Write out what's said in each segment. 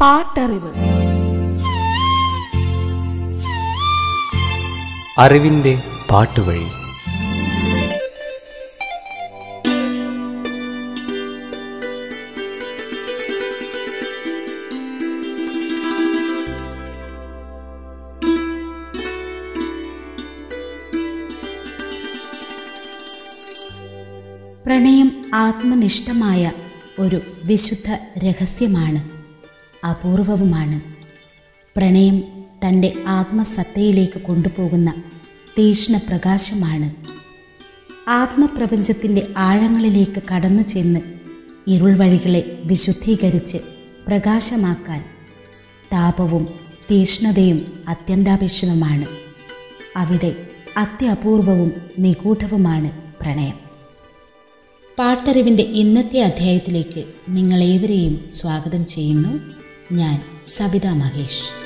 പാട്ടറിവ്. അറിവിന്റെ പാട്ടുവഴി. പ്രണയം ആത്മനിഷ്ഠമായ ഒരു വിശുദ്ധ രഹസ്യമാണ്. അപൂർവവുമാണ്. പ്രണയം തന്റെ ആത്മസത്തയിലേക്ക് കൊണ്ടുപോകുന്ന തീക്ഷ്ണ പ്രകാശമാണ്. ആത്മപ്രപഞ്ചത്തിന്റെ ആഴങ്ങളിലേക്ക് കടന്നു ചെന്ന് ഇരുൾ വഴികളെ വിശുദ്ധീകരിച്ച് പ്രകാശമാക്കാൻ താപവും തീക്ഷ്ണതയും അത്യന്താപേക്ഷിതമാണ്. അവിടെ അത്യപൂർവവും നിഗൂഢവുമാണ് പ്രണയം. പാട്ടറിവിന്റെ ഇന്നത്തെ അധ്യായത്തിലേക്ക് നിങ്ങളേവരെയും സ്വാഗതം ചെയ്യുന്നു. ഞാൻ സബിത മഹേഷ്.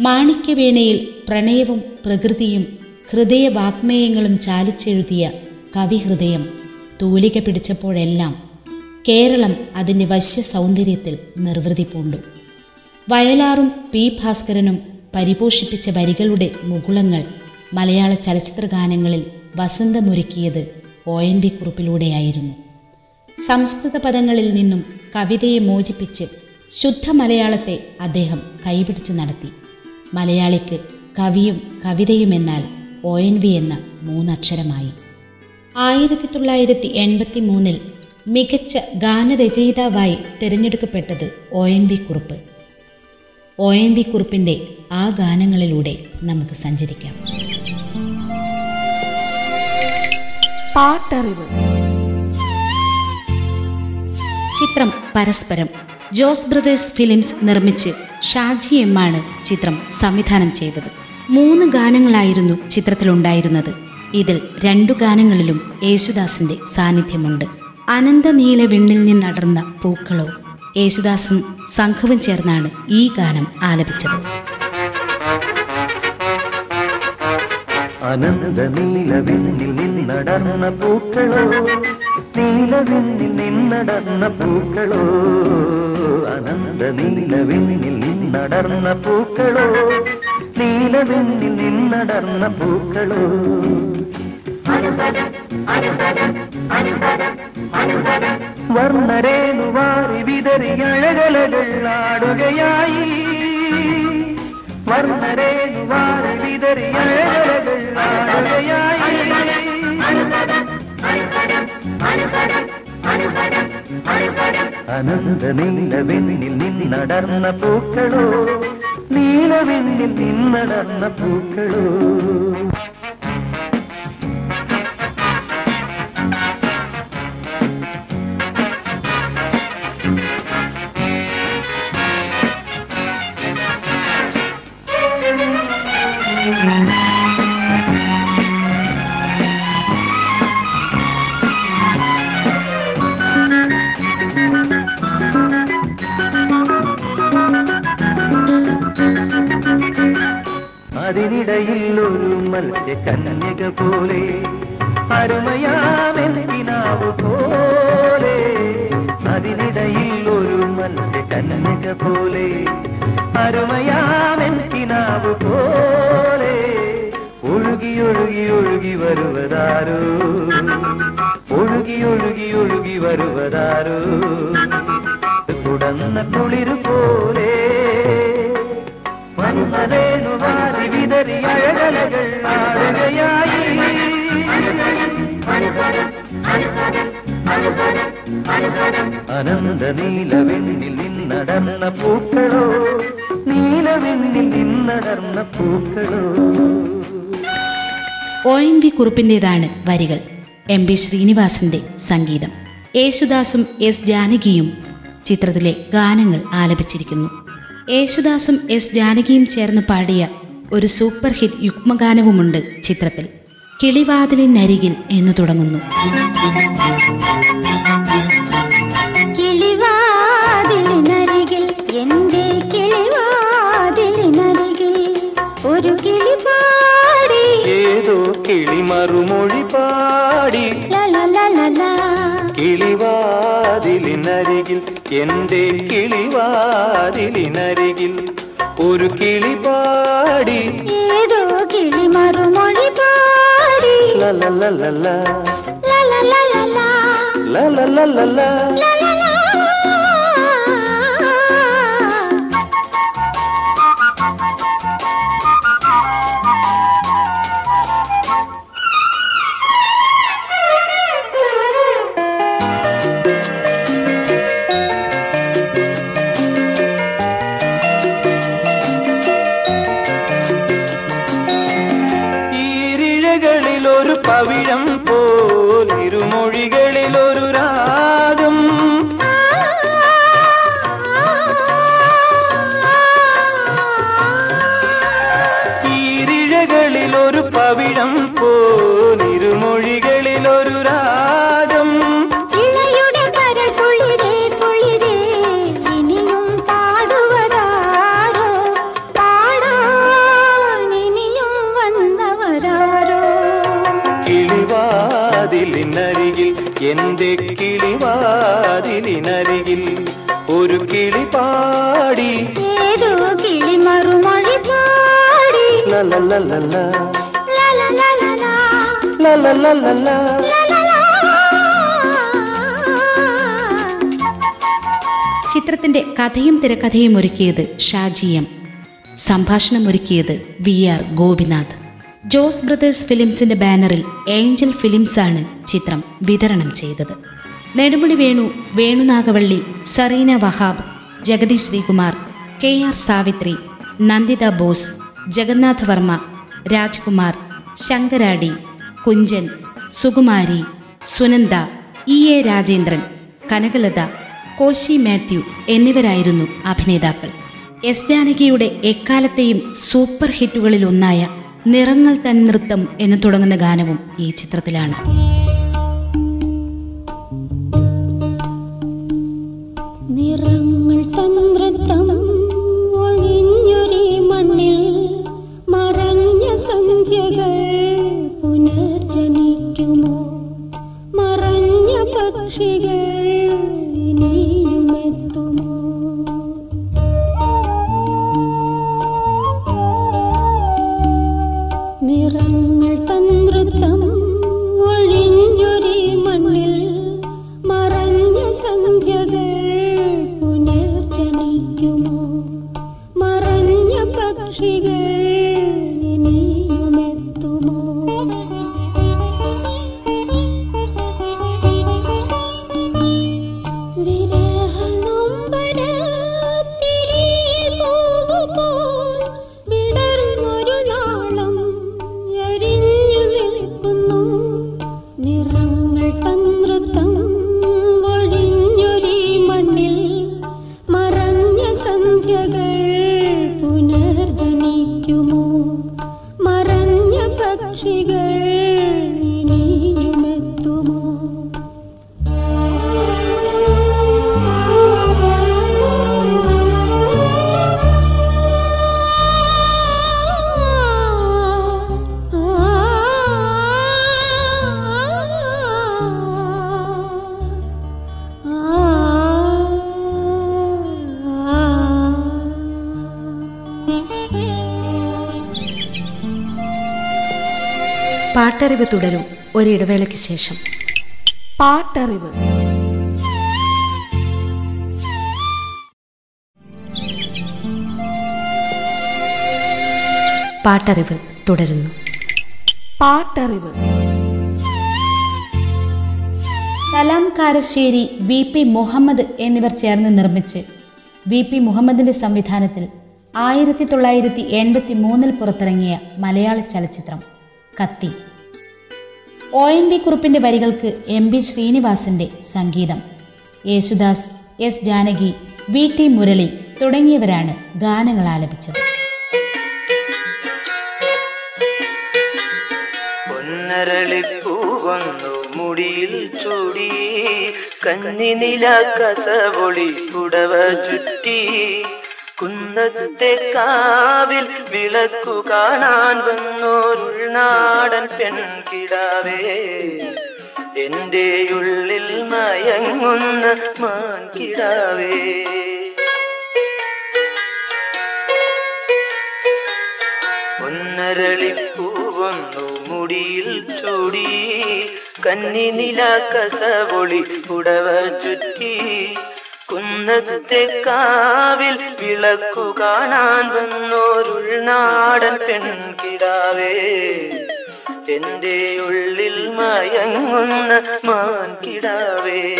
മാണിക്യവീണയിൽ പ്രണയവും പ്രകൃതിയും ഹൃദയവാഗ്മേയങ്ങളും ചാലിച്ചെഴുതിയ കവിഹൃദയം തൂലിക പിടിച്ചപ്പോഴെല്ലാം കേരളം അതിന്റെ വശ്യ സൗന്ദര്യത്തിൽ നിർവൃതി പൂണ്ടു. വയലാറും പി ഭാസ്കരനും പരിപോഷിപ്പിച്ച വരികളുടെ മുകുളങ്ങൾ മലയാള ചലച്ചിത്ര ഗാനങ്ങളിൽ വസന്തമൊരുക്കിയത് ഒ എൻ വി കുറിപ്പിലൂടെയായിരുന്നു. സംസ്കൃത പദങ്ങളിൽ നിന്നും കവിതയെ മോചിപ്പിച്ച് ശുദ്ധ മലയാളത്തെ അദ്ദേഹം കൈപിടിച്ചു നടത്തി. മലയാളിക്ക് കവിയും കവിതയുമെന്നാൽ ഒ എൻ വി എന്ന മൂന്നക്ഷരമായി. ആയിരത്തി തൊള്ളായിരത്തി എൺപത്തി മൂന്നിൽ മികച്ച ഗാനരചയിതാവായി തിരഞ്ഞെടുക്കപ്പെട്ടത് O N V Kurup. O N V കുറിപ്പിന്റെ ആ ഗാനങ്ങളിലൂടെ നമുക്ക് സഞ്ചരിക്കാം. പാട്ടറിവ്. ചിത്രം പരസ്പരം ജോസ് ബ്രദേഴ്സ് ഫിലിംസ് നിർമ്മിച്ച് ഷാജി എമ്മാണ് ചിത്രം സംവിധാനം ചെയ്തത്. മൂന്ന് ഗാനങ്ങളായിരുന്നു ചിത്രത്തിലുണ്ടായിരുന്നത്. ഇതിൽ രണ്ടു ഗാനങ്ങളിലും യേശുദാസിന്റെ സാന്നിധ്യമുണ്ട്. അനന്തനീല വിണ്ണിൽ നിന്നടർന്ന പൂക്കളോ യേശുദാസും സംഘവും ചേർന്നാണ് ഈ ഗാനം ആലപിച്ചത്. നടന്ന നിന്നടർന്ന പൂക്കളോ നീലവിന്നിൽ നിന്നടർന്ന പൂക്കളോ അനന്ത നിന്നടർന്ന പൂക്കളോ നീലവിണ്ണിൽ നിന്നടർന്ന പൂക്കളോ. വർണരേണുവാരി വിതറി അഴകലകൾ ആടുകയായി. വർണരേണുവാരി വിതറി അഴകലകൾ ആടുകയായി. അനന്ത നീലവെണ്ണിൽ നിന്നടർന്ന പൂക്കളോ നീലവെണ്ണിൽ നിന്നടർന്ന പൂക്കളോ കന്യക പോലെ അരുമയാമെന്തിനാവു പോലെ? അതിനിടയിൽ ഒരു മനസ്സ് കന്യക പോലെ അരുമയാമെന്തിനാവു പോലെ? ഒഴുകി ഒഴുകി ഒഴുകി വരുവതാരോ? ഒഴുകി ഒഴുകി ഒഴുകി വരുവതാരോ? കുടന്ന കുളിരു പോലെ വന്നതേനുവാരി വിതറി അഴകലകൾ ആടുകയായി അനന്ത നീലവെണ്ണിൽ നിന്നടർന്ന പൂക്കളോ നീലവെണ്ണിൽ നിന്നടർന്ന പൂക്കളോ. ഒ എൻ വി കുറുപ്പിന്റെതാണ് വരികൾ. എം പി ശ്രീനിവാസന്റെ സംഗീതം. യേശുദാസും എസ് ജാനകിയും ചിത്രത്തിലെ ഗാനങ്ങൾ ആലപിച്ചിരിക്കുന്നു. യേശുദാസും എസ് ജാനകിയും ചേർന്ന് പാടിയ ഒരു സൂപ്പർ ഹിറ്റ് യുഗ്മഗാനവുമുണ്ട് ചിത്രത്തിൽ. കിളിവാതിലിനരികിൽ എന്ന് തുടങ്ങുന്നു. കിളിവാതിലിനരികിൽ എന്റെ ഒരു കിളി പാടി ഏതോ കിളി മറുമൊഴി പാടി. കിളിവാതിലിനരികിൽ എന്റെ കിളിവാതിലിനരികിൽ ഒരു കിളി പാടി ഏതോ കിളി മറുമൊഴി പാടി ലലലലല, ലലലലല, ലലലലല. കിളിവാതിലിനരികിൽ എന്റെ കിളിവാതിലിനരികിൽ ഒരു കിളി പാടി. ഏതോ കിളി മറുമൊഴി പാടി. ലലലലല, ലലലലല, ലലലലല. ചിത്രത്തിന്റെ കഥയും തിരക്കഥയും ഒരുക്കിയത് ഷാജി എം സംഭാഷണം ഒരുക്കിയത് V R Gopinath. Jose brothers ഫിലിംസിന്റെ ബാനറിൽ ഏഞ്ചൽ ഫിലിംസ് ആണ് ചിത്രം വിതരണം ചെയ്തത്. Nedumudi Venu Venunagavally Zarina Wahab Jagadish Sreekumar K R Savithri Nanditha Bose Jagannath Varma Rajkumar Sankaradi Kunchan Sukumari Sunanda E A Rajendran Kanakalatha Koshy Mathew എന്നിവരായിരുന്നു അഭിനേതാക്കൾ. S ജാനകിയുടെ എക്കാലത്തെയും super ഹിറ്റുകളിൽ ഒന്നായ നിറങ്ങൾ തൻ നൃത്തം എന്ന് തുടങ്ങുന്ന ഗാനവും ഈ ചിത്രത്തിലാണ്. പാട്ടറിവ് തുടരും ഒരിടവേളയ്ക്ക് ശേഷം. പാട്ടറിവ്. പാട്ടറിവ് തുടരുന്നു. പാട്ടറിവ്. സലാം കാരശ്ശേരി വി പി മുഹമ്മദ് എന്നിവർ ചേർന്ന് നിർമ്മിച്ച് വി പി മുഹമ്മദിന്റെ സംവിധാനത്തിൽ ആയിരത്തി തൊള്ളായിരത്തി എൺപത്തി മൂന്നിൽ പുറത്തിറങ്ങിയ മലയാള ചലച്ചിത്രം കത്തി. ഒ എൻ വി കുറുപ്പിന്റെ വരികൾക്ക് എം ബി ശ്രീനിവാസിന്റെ സംഗീതം. Yesudas S Janaki V T Murali തുടങ്ങിയവരാണ് ഗാനങ്ങൾ ആലപിച്ചത്. പൊന്നരളിപ്പൂവന്നു മുടിയിൽ ചൂടി കഞ്ഞിനില കസവൊളി കുടവ ചുറ്റി. കുന്നത്തെ കാവിൽ വിളക്കു കാണാൻ വന്നോരുൾനാടൻ പെൺകിടാവേ. എന്റെ ഉള്ളിൽ മയങ്ങുന്ന മാൻകിടാവേ. ഒന്നരളിപ്പൂവൊന്നു മുടിയിൽ ചൂടി കന്നി നില കസവൊളി പുടവ ചുറ്റി. കുന്നത്തെ കാവിൽ വിളക്കു കാണാൻ വന്നോരുൾനാടൻ പെൺകിടാവേ. എന്റെ ഉള്ളിൽ മയങ്ങുന്ന മാൻകിടാവേ.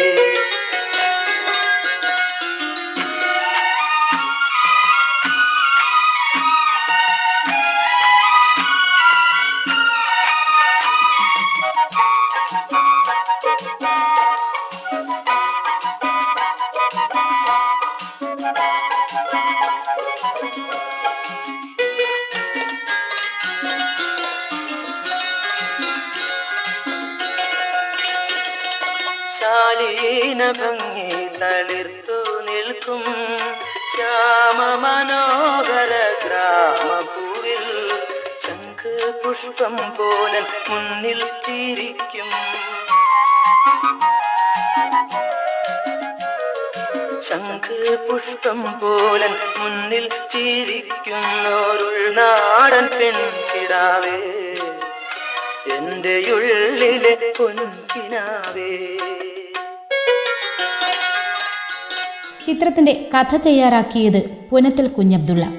ശാലീന ഭംഗി തളിർത്തു നിൽക്കും. ശ്യാമ മനോഹര ഗ്രാമപൂവിൽ ശംഖ് പുഷ്പം പോലൻ മുന്നിൽ തിരിക്കും ശംഖ് പുഷ്പം പോലൻ മുന്നിൽ ചിരിക്കുന്നോരുൾ നാടൻ പെൺകിടാവേ. എന്റെ ഉള്ളിലെ പൊൻകിനാവേ. ചിത്രത്തിന്റെ കഥ തയ്യാറാക്കിയത് പുനത്തിൽ കുഞ്ഞബ്ദുള്ള.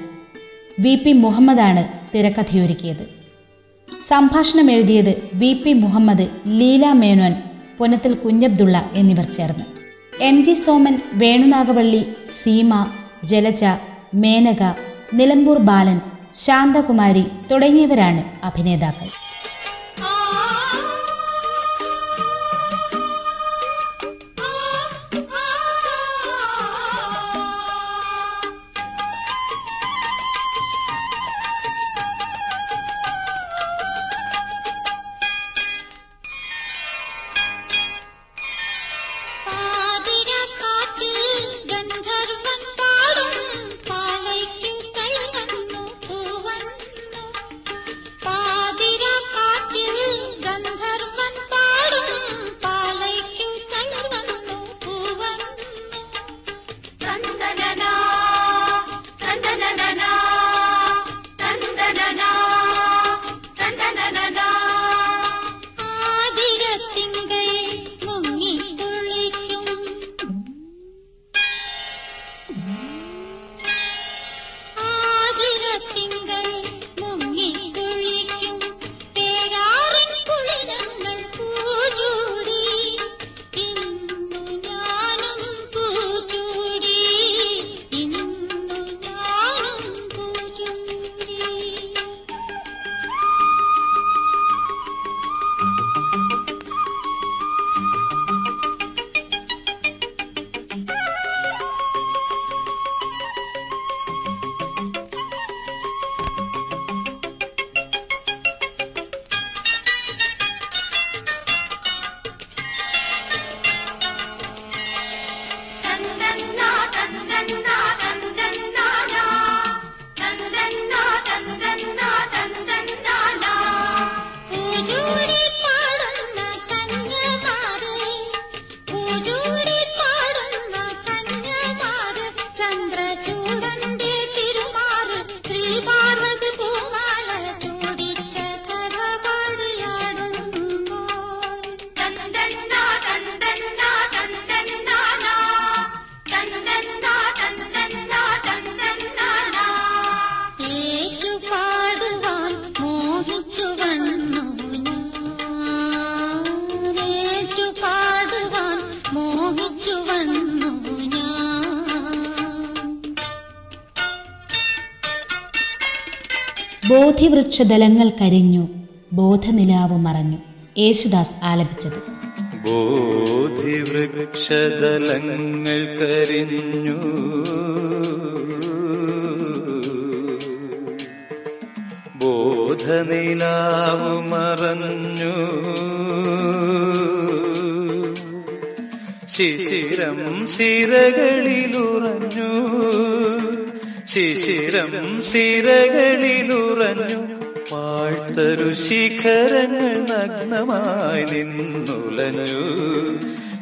വി പി മുഹമ്മദാണ് തിരക്കഥയൊരുക്കിയത്. സംഭാഷണം എഴുതിയത് വി പി മുഹമ്മദ് ലീല മേനോൻ പുനത്തിൽ കുഞ്ഞബ്ദുള്ള എന്നിവർ ചേർന്ന്. എം ജി സോമൻ വേണുനാഗവള്ളി സീമ ജലജ മേനക നിലമ്പൂർ ബാലൻ ശാന്തകുമാരി തുടങ്ങിയവരാണ് അഭിനേതാക്കൾ. ബോധിവൃക്ഷദലങ്ങൾ കരിഞ്ഞു ബോധനിലാവ് മറഞ്ഞു. യേശുദാസ് ആലപിച്ചത്. ബോധിവൃക്ഷദലങ്ങൾ കരിഞ്ഞു. ബോധനിലാവു മറഞ്ഞു. ശിശിരം സിരകളിലുറഞ്ഞു. ശിശിരം സിരകളിലുറഞ്ഞു. വാഴ്ത്തരു ശിഖരങ്ങൾ നഗ്നമായി നിന്നുലഞ്ഞു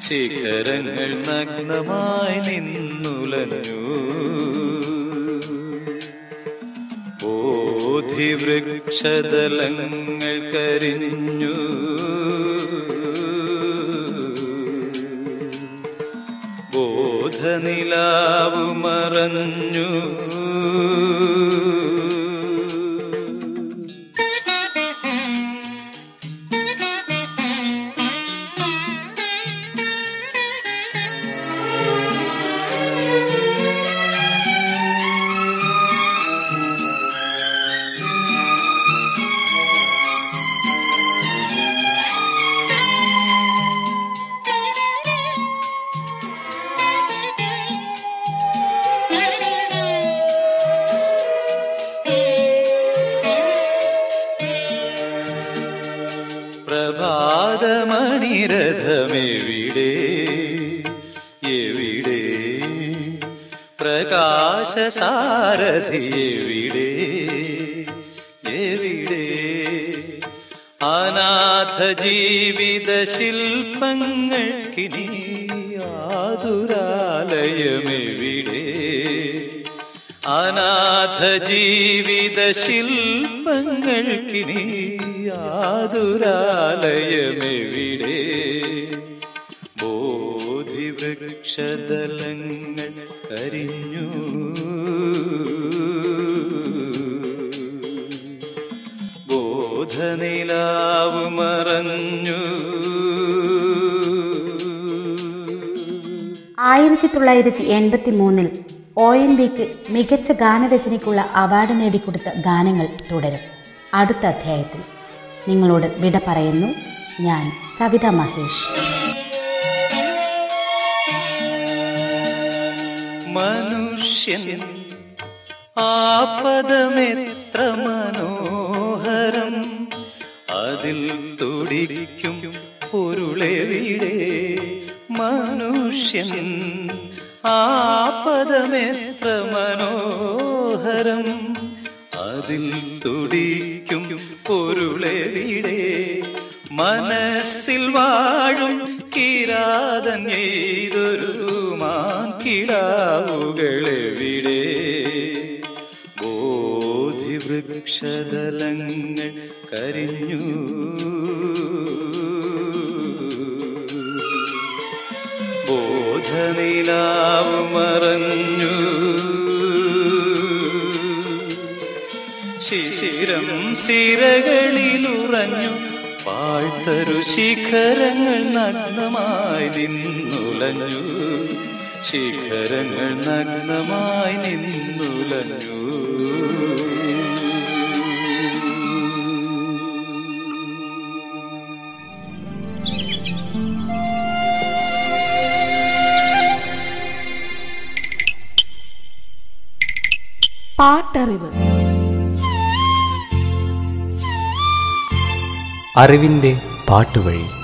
ശിഖരങ്ങൾ നഗ്നമായി നിന്നുലഞ്ഞു ബോധിവൃക്ഷതലങ്ങൾ കരിഞ്ഞു. ബോധനിലാവു മറഞ്ഞു. എവിടെ എവിടെ അനാഥ ജീവിത ശില്പങ്ങൾക്കിനി ആതുരാലയമെവിടെ അനാഥ ജീവിത ശില്പങ്ങൾക്കിനി ആതുരാലയമെവിടെ ബോധിവൃക്ഷതലങ്ങൾ കരിഞ്ഞു ബോധനിലാവ് മറഞ്ഞു. ആയിരത്തി തൊള്ളായിരത്തി എൺപത്തി മൂന്നിൽ ഒ എൻ ബിക്ക് മികച്ച ഗാനരചനയ്ക്കുള്ള അവാർഡ് നേടിക്കൊടുത്ത ഗാനങ്ങൾ തുടരും. അടുത്ത അധ്യായത്തിൽ നിങ്ങളോട് വിട പറയുന്നു. ഞാൻ സവിത മഹേഷ്. മനുഷ്യൻ ആ പദമെത്ര മനോഹരം അതിൽ തുടിക്കും പൊരുളെവിടെ മനുഷ്യൻ ആ പദമെത്ര മനോഹരം. അതിൽ തുടിക്കും പൊരുളെവിടെ മനസ്സിൽ വാഴും കിരാതൻ ഏതൊരു മാക്കിടാവുകളെവിടെ ബോധിവൃക്ഷതലങ്ങൾ കരിഞ്ഞു. ബോധനിലാവ് മറഞ്ഞു. ശിശിരം സിരകളിലുറഞ്ഞു. പാഴ്ത്തരു ശിഖരങ്ങൾ നഗ്നമായി നിന്നുലഞ്ഞു. ശിഖരങ്ങൾ നഗ്നമായി നിന്നുലഞ്ഞു. പാട്ടറിവ്. അറിവിന്റെ പാട്ടുവഴി.